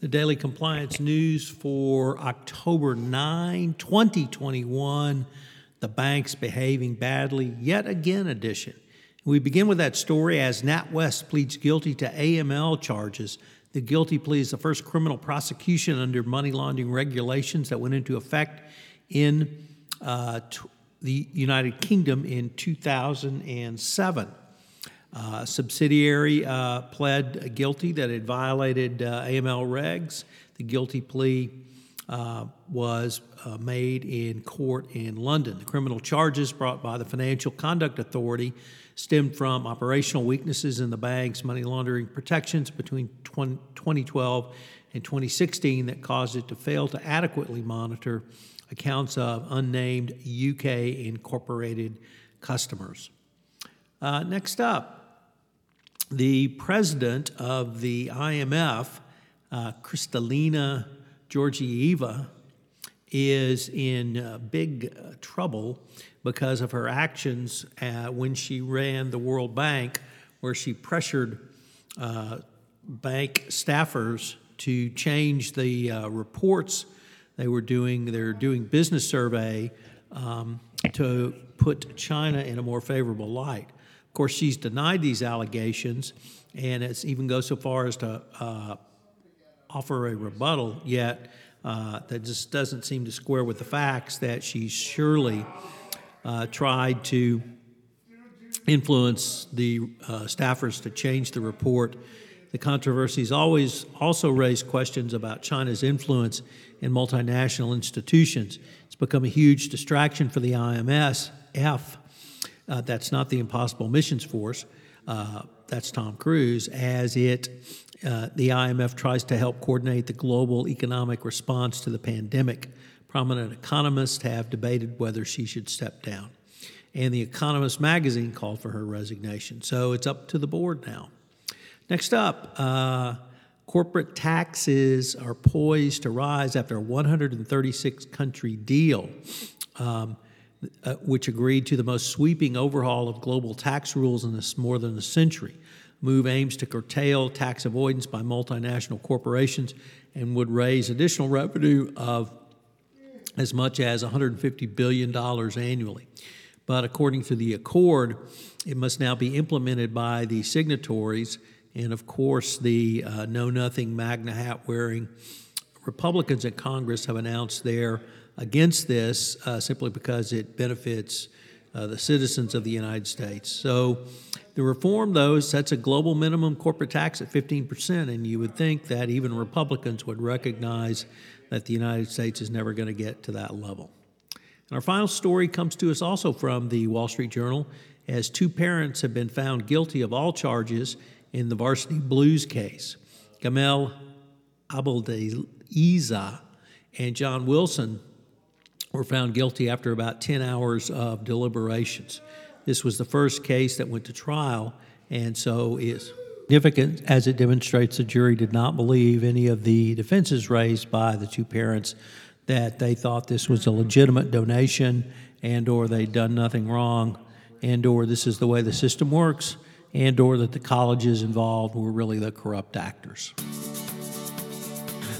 The daily compliance news for October 9, 2021. The banks behaving badly yet again edition. We begin with that story as NatWest pleads guilty to AML charges. The guilty plea is the first criminal prosecution under money laundering regulations that went into effect in uh, the United Kingdom in 2007. Uh, subsidiary uh, pled guilty that it violated uh, AML regs. The guilty plea uh, was uh, made in court in London. The criminal charges brought by the Financial Conduct Authority stemmed from operational weaknesses in the bank's money laundering protections between 20, 2012 and 2016 that caused it to fail to adequately monitor accounts of unnamed UK incorporated customers. Next up, the president of the IMF, uh, Kristalina Georgieva, is in uh, big uh, trouble because of her actions uh, when she ran the World Bank, where she pressured uh, bank staffers to change the uh, reports they were doing. They're doing business survey um, to put China in a more favorable light. Course, she's denied these allegations, and it's even goes so far as to uh, offer a rebuttal. Yet uh, that just doesn't seem to square with the facts that she surely uh, tried to influence the uh, staffers to change the report. The controversies always also raised questions about China's influence in multinational institutions. It's become a huge distraction for the IMF. Uh, that's not the Impossible Missions Force. Uh, that's Tom Cruise, as it uh, the IMF tries to help coordinate the global economic response to the pandemic. Prominent economists have debated whether she should step down. And The Economist magazine called for her resignation. So it's up to the board now. Next up, uh, corporate taxes are poised to rise after a 136 country deal. Um, uh, which agreed to the most sweeping overhaul of global tax rules in this more than a century. Move aims to curtail tax avoidance by multinational corporations and would raise additional revenue of as much as $150 billion annually. But according to the accord, it must now be implemented by the signatories. And of course, the uh, Know Nothing MAGA hat wearing Republicans in Congress have announced their against this uh, simply because it benefits uh, the citizens of the United States. So the reform, though, sets a global minimum corporate tax at 15%, and you would think that even Republicans would recognize that the United States is never going to get to that level. And our final story comes to us also from the Wall Street Journal, as two parents have been found guilty of all charges in the Varsity Blues case. Gamal Abdelaziz and John Wilson were found guilty after about 10 hours of deliberations. This was the first case that went to trial, and so is significant as it demonstrates the jury did not believe any of the defenses raised by the two parents that they thought this was a legitimate donation and or they'd done nothing wrong and or this is the way the system works and or that the colleges involved were really the corrupt actors.